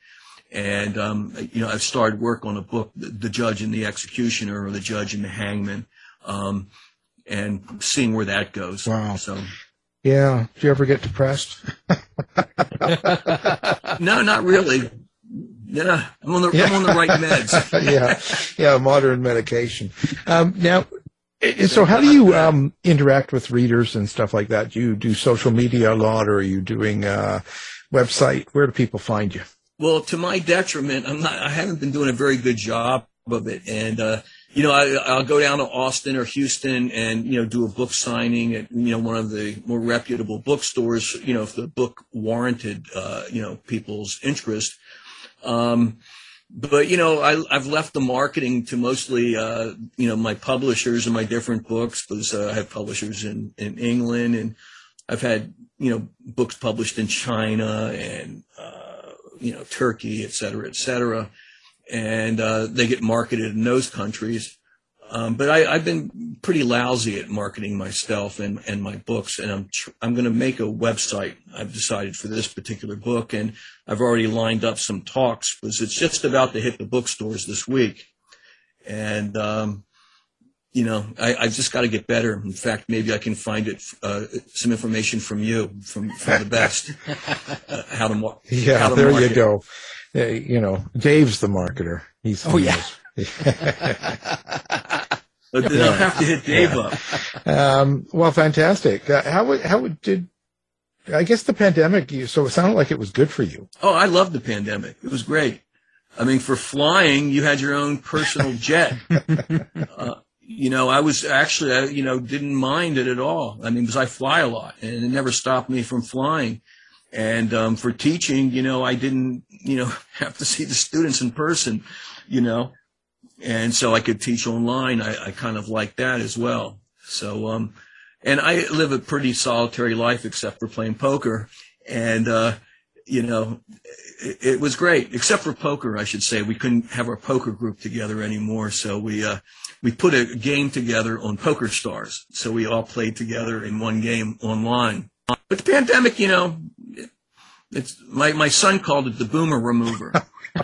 And, um, you know, I've started work on a book, The, the Judge and the Executioner or The Judge and the Hangman, um, and seeing where that goes. Wow. So, Yeah. Do you ever get depressed? no, not really. Yeah, I'm on the, I'm on the right meds. yeah, yeah, modern medication. Um, now, so how do you um, interact with readers and stuff like that? Do you do social media a lot, or are you doing a website? Where do people find you? Well, to my detriment, I'm not. I haven't been doing a very good job of it, and uh, you know, I, I'll go down to Austin or Houston and you know do a book signing at you know one of the more reputable bookstores. You know, if the book warranted uh, you know people's interest. Um, but you know, I, I've left the marketing to mostly uh, you know my publishers and my different books because uh, I have publishers in in England and I've had you know books published in China and uh, you know Turkey, et cetera, et cetera, and uh, they get marketed in those countries. Um, but I, I've been pretty lousy at marketing myself and, and my books, and I'm tr- I'm going to make a website. I've decided for this particular book, and I've already lined up some talks because it's just about to hit the bookstores this week, and um, you know I, I've just got to get better. In fact, maybe I can find it uh, some information from you from from the best uh, how to mar- Yeah, how to there you go. Uh, you know, Dave's the marketer. He's Oh, yeah. But then I'll have to hit Dave up. Um, well, fantastic. Uh, how would- how would- did I guess the pandemic? You, so it sounded like it was good for you. Oh, I loved the pandemic. It was great. I mean, for flying, you had your own personal jet. uh, you know, I was actually, I, you know, didn't mind it at all. I mean, because I fly a lot and it never stopped me from flying. And, um, for teaching, you know, I didn't, you know, have to see the students in person, you know, and so I could teach online. I, I kind of like that as well. So, um, and I live a pretty solitary life except for playing poker. And, uh, you know, it, it, was great, except for poker, I should say. We couldn't have our poker group together anymore. So we, uh, we put a game together on Poker Stars. So we all played together in one game online. But the pandemic, you know, it's my, my son called it the boomer remover.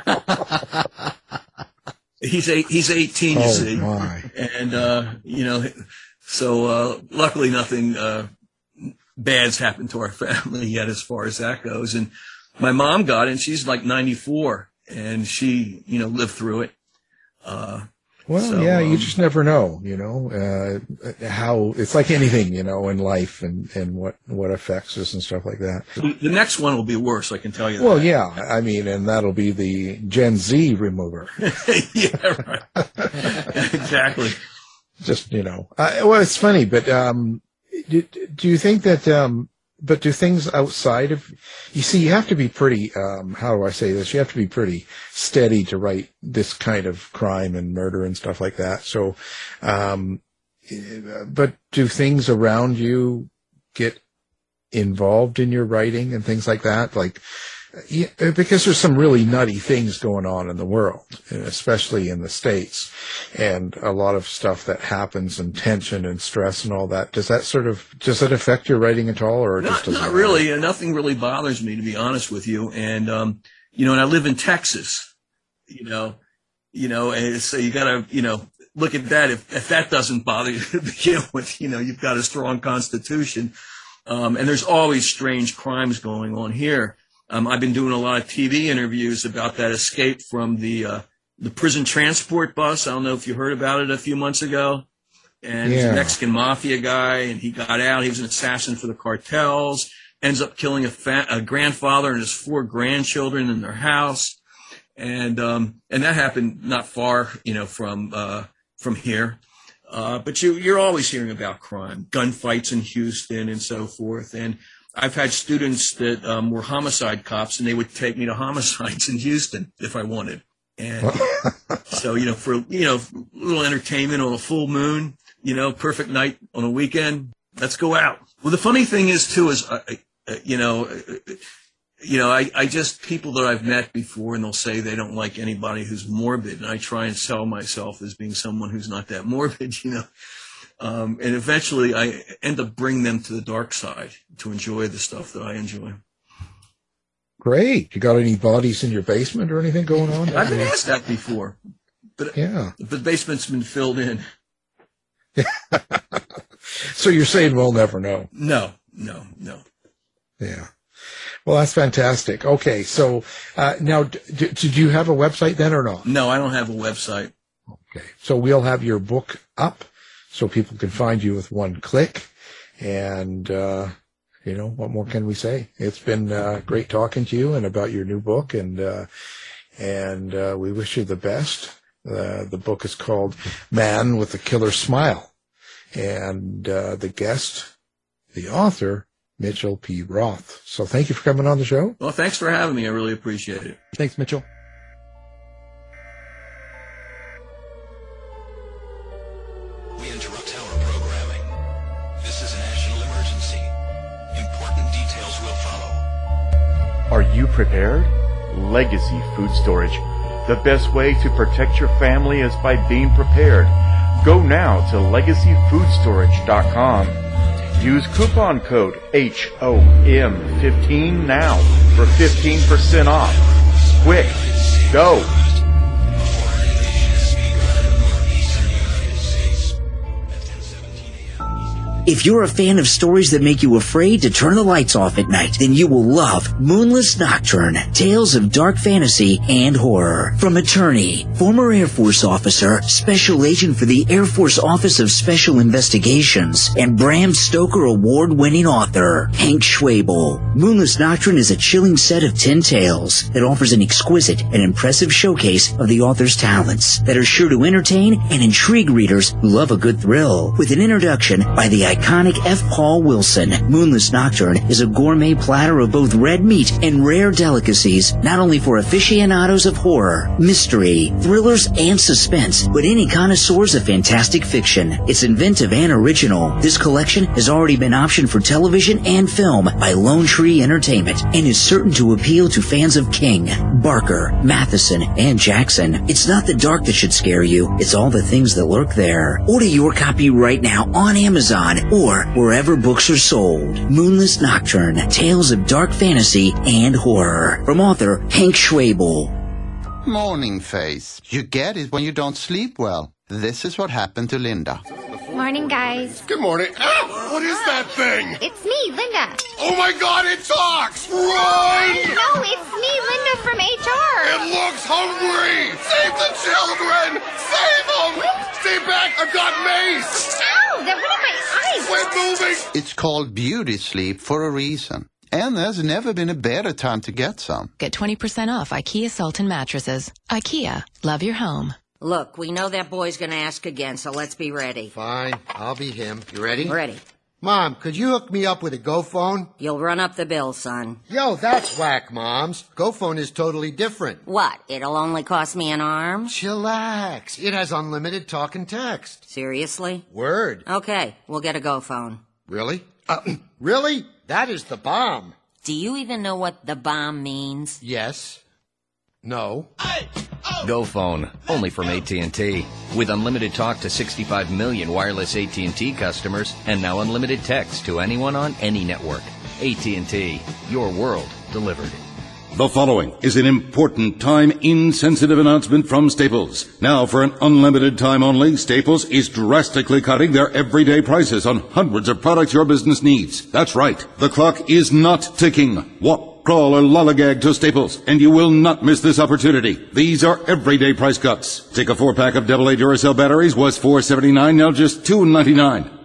he's eight, he's 18, you Oh, see. my. And, uh, you know, so, uh, luckily nothing, uh, bad's happened to our family yet as far as that goes. And my mom got it and she's like 94 and she, you know, lived through it. Uh, Well, so, yeah, you um, just never know, you know, uh, how it's like anything, you know, in life and, and what, what affects us and stuff like that. The next one will be worse, I can tell you Well, that. yeah, I mean, and that'll be the Gen Z remover. yeah, right. exactly. Just, you know, uh, well, it's funny, but, um, do, do you think that, um, but do things outside of, you see, you have to be pretty, um, how do I say this? You have to be pretty steady to write this kind of crime and murder and stuff like that. So, um, but do things around you get involved in your writing and things like that? Like, yeah, because there's some really nutty things going on in the world, especially in the States, and a lot of stuff that happens and tension and stress and all that. Does that sort of, does that affect your writing at all or Not, doesn't? really. Uh, nothing really bothers me, to be honest with you. And, um, you know, and I live in Texas, you know, you know, and so you gotta, you know, look at that. If, if that doesn't bother you to begin with, you know, you've got a strong constitution. Um, and there's always strange crimes going on here. Um, I've been doing a lot of TV interviews about that escape from the, uh, the prison transport bus. I don't know if you heard about it a few months ago. And he's Yeah. a Mexican mafia guy, and he got out. He was an assassin for the cartels. Ends up killing a, fa- a grandfather and his four grandchildren in their house, and um, and that happened not far, you know, from uh, from here. Uh, but you you're always hearing about crime, gunfights in Houston, and so forth. And I've had students that um, were homicide cops, and they would take me to homicides in Houston if I wanted. And so, you know, for, you know, a little entertainment on a full moon, you know, perfect night on a weekend, let's go out. Well, the funny thing is too, is, uh, uh, you know, uh, you know, I, I just, people that I've met before and they'll say they don't like anybody who's morbid. And I try and sell myself as being someone who's not that morbid, you know. Um, and eventually I end up bringing them to the dark side to enjoy the stuff that I enjoy. Great. You got any bodies in your basement or anything going on? I've been asked that before, but Yeah. the basement's been filled in. So you're saying we'll never know. No, no, no. Yeah. Well, that's fantastic. Okay. So, uh, now, d- d- did you have a website then or not? No, I don't have a website. Okay. So we'll have your book up so people can find you with one click. And, uh, you know, what more can we say? It's been, uh, great talking to you and about your new book and, uh, and, uh, we wish you the best. Uh, the book is called Man with a Killer Smile. And, uh, the guest, the author, Mitchell P. Roth. So thank you for coming on the show. Well, thanks for having me. I really appreciate it. Thanks, Mitchell. You prepared? Legacy Food Storage. The best way to protect your family is by being prepared. Go now to legacyfoodstorage.com. Use coupon code HOM15 now for 15% off. Quick, go! If you're a fan of stories that make you afraid to turn the lights off at night, then you will love Moonless Nocturne, Tales of Dark Fantasy and Horror. From attorney, former Air Force officer, special agent for the Air Force Office of Special Investigations, and Bram Stoker award-winning author, Hank Schwaeble. Moonless Nocturne is a chilling set of 10 tales that offers an exquisite and impressive showcase of the author's talents that are sure to entertain and intrigue readers who love a good thrill. With an introduction by the iconic F. Paul Wilson. Moonless Nocturne is a gourmet platter of both red meat and rare delicacies, not only for aficionados of horror, mystery, thrillers, and suspense, but any connoisseurs of fantastic fiction. It's inventive and original. This collection has already been optioned for television and film by Lone Tree Entertainment and is certain to appeal to fans of King, Barker, Matheson, and Jackson. It's not the dark that should scare you, it's all the things that lurk there. Order your copy right now on Amazon or wherever books are sold. Moonless Nocturne, Tales of Dark Fantasy and Horror. From author Hank Schwaeble. Morning face. You get it when you don't sleep well. This is what happened to Linda. Morning, guys. Good morning. Ah, what is that thing? It's me, Linda. Oh my god, it talks! Run! No, it's me, Linda from HR. It looks hungry! Save the children! Save them! Stay back, I've got mace! Ow, that hurt my eyes. Quit moving! It's called beauty sleep for a reason. And there's never been a better time to get some. Get 20% off IKEA Sultan mattresses. IKEA, love your home. Look, we know that boy's gonna ask again, so let's be ready. Fine, I'll be him. You ready? Ready. Mom, could you hook me up with a GoPhone? You'll run up the bill, son. Yo, that's whack, Moms. GoPhone is totally different. What? It'll only cost me an arm? Chillax. It has unlimited talk and text. Seriously? Word. Okay, we'll get a go phone. Really? Uh, really? That is the bomb. Do you even know what the bomb means? Yes. No. Go oh. phone, only from AT&T. With unlimited talk to 65 million wireless AT&T customers and now unlimited text to anyone on any network. AT&T, your world delivered. The following is an important time insensitive announcement from Staples. Now, for an unlimited time only, Staples is drastically cutting their everyday prices on hundreds of products your business needs. That's right. The clock is not ticking. Walk, crawl, or lollygag to Staples, and you will not miss this opportunity. These are everyday price cuts. Take a four pack of AA Duracell batteries was $4.79, now just $2.99.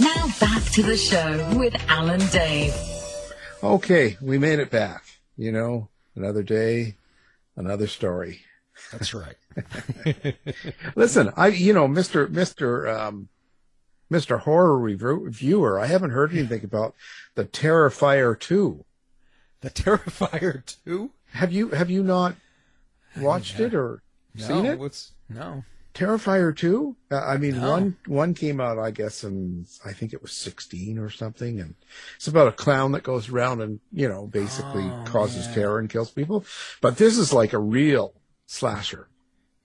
Now back to the show with Alan Dave. Okay, we made it back. You know, another day, another story. That's right. Listen, I you know, Mister Mister um, Mister Horror review, Reviewer, I haven't heard anything about the Terrifier two. The Terrifier two? Have you have you not watched it or No, seen it? what's no? Terrifier two? Uh, I mean, No. one one came out, I guess, in I think it was sixteen or something, and it's about a clown that goes around and you know basically Oh, causes yeah. terror and kills people. But this is like a real slasher.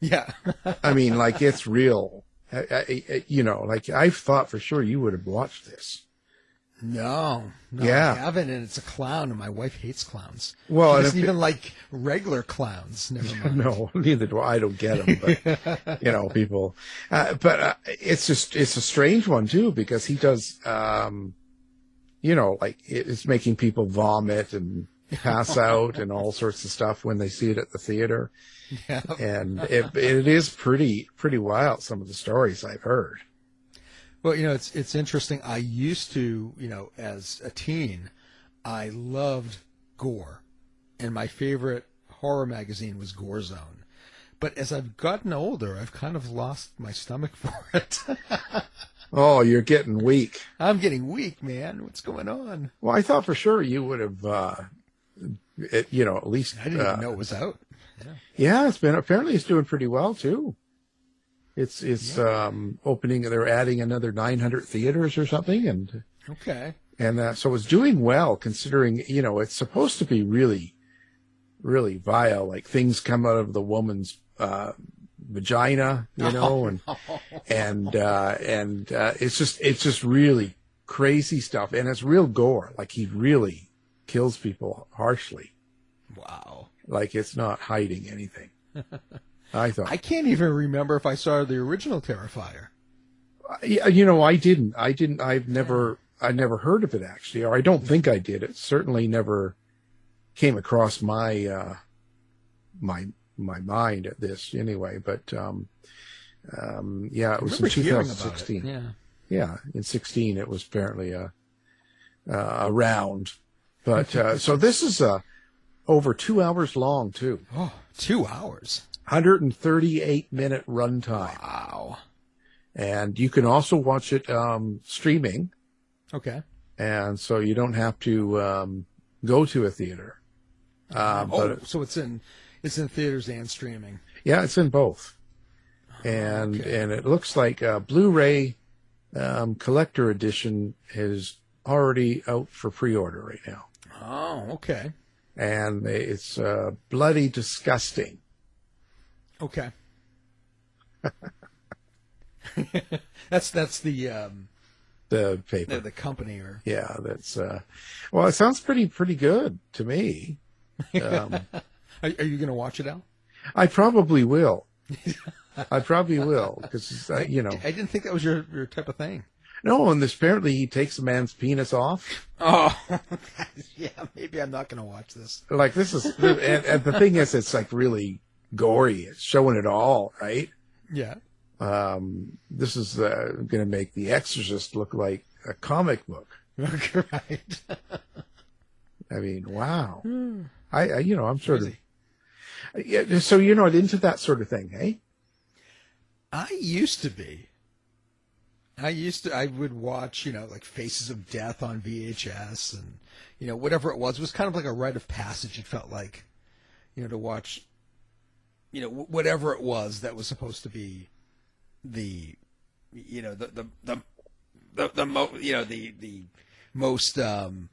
Yeah. I mean, like it's real. I, I, I- you know, like I thought for sure you would have watched this. No, no, Yeah. I haven't, and it's a clown, and my wife hates clowns. Well, she doesn't even like regular clowns. Never mind. no, neither do I. I don't get them, but you know, people. Uh, but uh, it's just it's a strange one too because he does, um, you know, like it's making people vomit and pass out and all sorts of stuff when they see it at the theater, Yeah. and it it is pretty pretty wild. Some of the stories I've heard. Well, you know, it's it's interesting. I used to, you know, as a teen, I loved gore, and my favorite horror magazine was Gore Zone. But as I've gotten older, I've kind of lost my stomach for it. Oh, you're getting weak. I'm getting weak, man. What's going on? Well, I thought for sure you would have, uh, it, you know, at least. I didn't uh, even know it was out. Yeah, it's been apparently it's doing pretty well too. It's it's um opening. They're adding another 900 theaters or something, and Okay. and uh, so it's doing well considering you know it's supposed to be really, really vile. Like things come out of the woman's uh, vagina, you know, and and uh, and uh, it's just it's just really crazy stuff, and it's real gore. Like he really kills people harshly. Wow. Like it's not hiding anything. I thought. I can't even remember if I saw the original Terrifier. Yeah, you know, I didn't. I didn't. I've never. I never heard of it actually, or I don't think I did. It certainly never came across my uh, my my mind at this anyway. But um, um, yeah, it was in remember hearing about it, 2016. yeah. yeah, in 16 it was apparently a uh, around. But uh, so this is uh, over two hours long too. Oh, two hours. 138 minute runtime. Wow. And you can also watch it um, streaming. Okay. And so you don't have to um, go to a theater. Uh, oh, so it's in it's in theaters and streaming. yeah, it's in both. And and it looks like uh, Blu-ray um, collector edition is already out for pre-order right now. Oh, okay. And it's uh, bloody disgusting. Okay. that's that's the um, The paper. the, the company or Yeah, that's uh well it sounds pretty pretty good to me. Um are, are you going to watch it out? I probably will. I probably will because uh, you know. I didn't think that was your your type of thing. No, and this, apparently he takes a man's penis off. Oh, yeah. Maybe I'm not going to watch this. Like this is and, and the thing is it's like really gory. It's showing it all, right? Yeah. Um this is uh, going to make The Exorcist look like a comic book. right. I mean, wow. Hmm. I, I you know, I'm sort of yeah, so you're not into that sort of thing, eh? I used to be. I used to. I would watch, you know, like Faces of Death on VHS, and you know, whatever it was. It was kind of like a rite of passage. It felt like, you know, to watch, you know, whatever it was that was supposed to be, the, you know, the the the the, the mo- you know, the the most, um,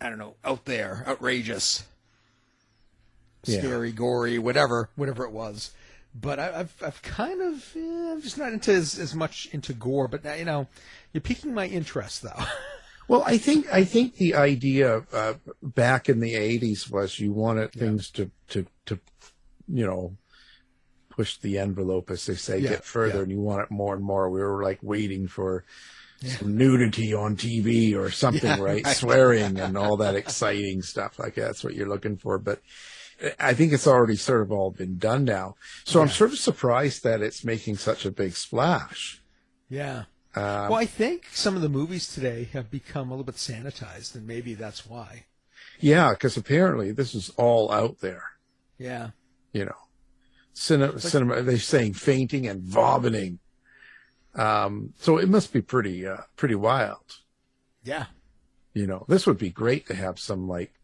I don't know, out there, outrageous, Yeah. scary, gory, whatever, whatever it was. But I, I've I've kind of eh, I'm just not into as, as much into gore. But now, you know, you're piquing my interest though. Well, I think I think the idea uh, back in the '80s was you wanted things to to to you know push the envelope, as they say, Yeah, get further, yeah. and you want it more and more. We were like waiting for some nudity on TV or something, Yeah, right? right. Swearing and all that exciting stuff like that. That's what you're looking for, but. I think it's already sort of all been done now. So I'm sort of surprised that it's making such a big splash. yeah. Um, well, I think some of the movies today have become a little bit sanitized, and maybe that's why. Yeah, because apparently this is all out there. Yeah. You know, cinema, cinema. They're saying fainting and vomiting. Um, so it must be pretty, uh, pretty wild. Yeah. You know, this would be great to have some like,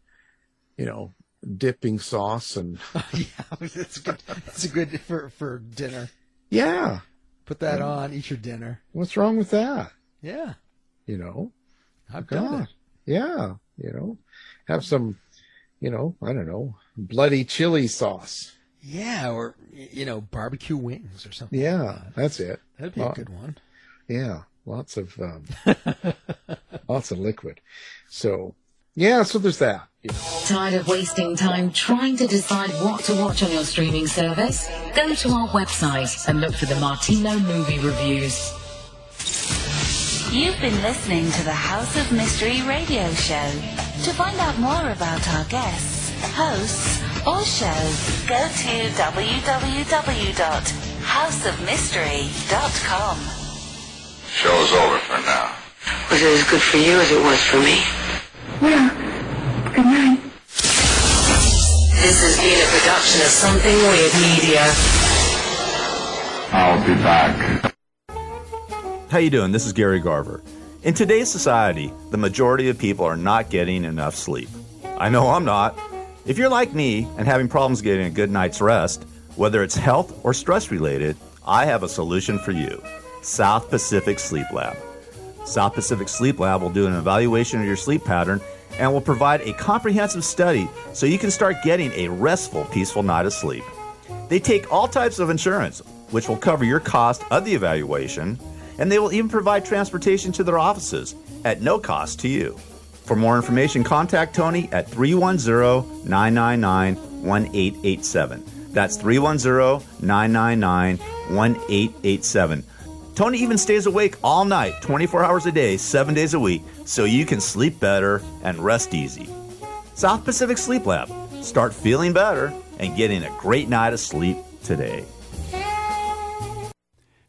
you know, dipping sauce and yeah, it's good. It's a good for for dinner. yeah. Put that on. Eat your dinner. What's wrong with that? Yeah. You know, I've done it. Yeah. You know, have some, you know, I don't know, bloody chili sauce. Yeah, or you know, barbecue wings or something. Yeah, that's it. That'd be a good one. Yeah, lots of um, lots of liquid. So yeah, so there's that. Tired of wasting time trying to decide what to watch on your streaming service? Go to our website and look for the Martino movie reviews. You've been listening to the House of Mystery radio show. To find out more about our guests, hosts, or shows, go to www.houseofmystery.com. Show's over for now. Was it as good for you as it was for me? Well, good night. This has been a production of Something Weird Media. I'll be back. How you doing? This is Gary Garver. In today's society, the majority of people are not getting enough sleep. I know I'm not. If you're like me and having problems getting a good night's rest, whether it's health or stress related, I have a solution for you. South Pacific Sleep Lab. South Pacific Sleep Lab will do an evaluation of your sleep pattern and will provide a comprehensive study so you can start getting a restful, peaceful night of sleep. They take all types of insurance, which will cover your cost of the evaluation, and they will even provide transportation to their offices at no cost to you. For more information, contact Tony at 310 999 1887. That's 310 999 1887. Tony even stays awake all night, 24 hours a day, 7 days a week, so you can sleep better and rest easy. South Pacific Sleep Lab. Start feeling better and getting a great night of sleep today.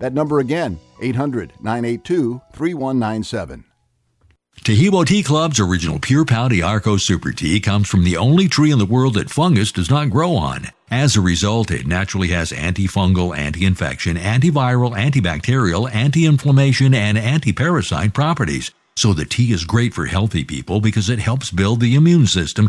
That number again, 800 982 3197. Taheebo Tea Club's original Pure Pau d'Arco Super Tea comes from the only tree in the world that fungus does not grow on. As a result, it naturally has antifungal, anti-infection, antiviral, antibacterial, anti-inflammation, and anti-parasite properties. So the tea is great for healthy people because it helps build the immune system,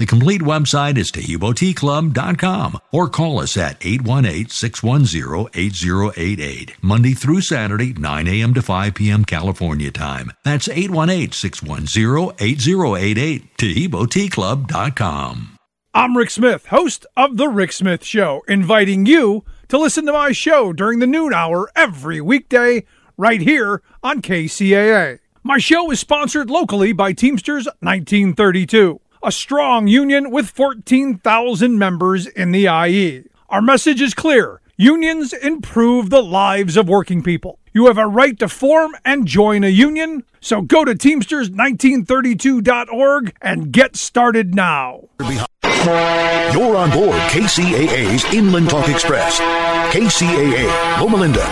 The complete website is TaheeboTeaClub.com or call us at 818-610-8088, Monday through Saturday, 9 a.m. to 5 p.m. California time. That's 818-610-8088, TaheeboTeaClub.com. I'm Rick Smith, host of The Rick Smith Show, inviting you to listen to my show during the noon hour every weekday right here on KCAA. My show is sponsored locally by Teamsters 1932 a strong union with 14,000 members in the IE. Our message is clear. Unions improve the lives of working people. You have a right to form and join a union, so go to Teamsters1932.org and get started now. You're on board KCAA's Inland Talk Express. KCAA, Loma Linda,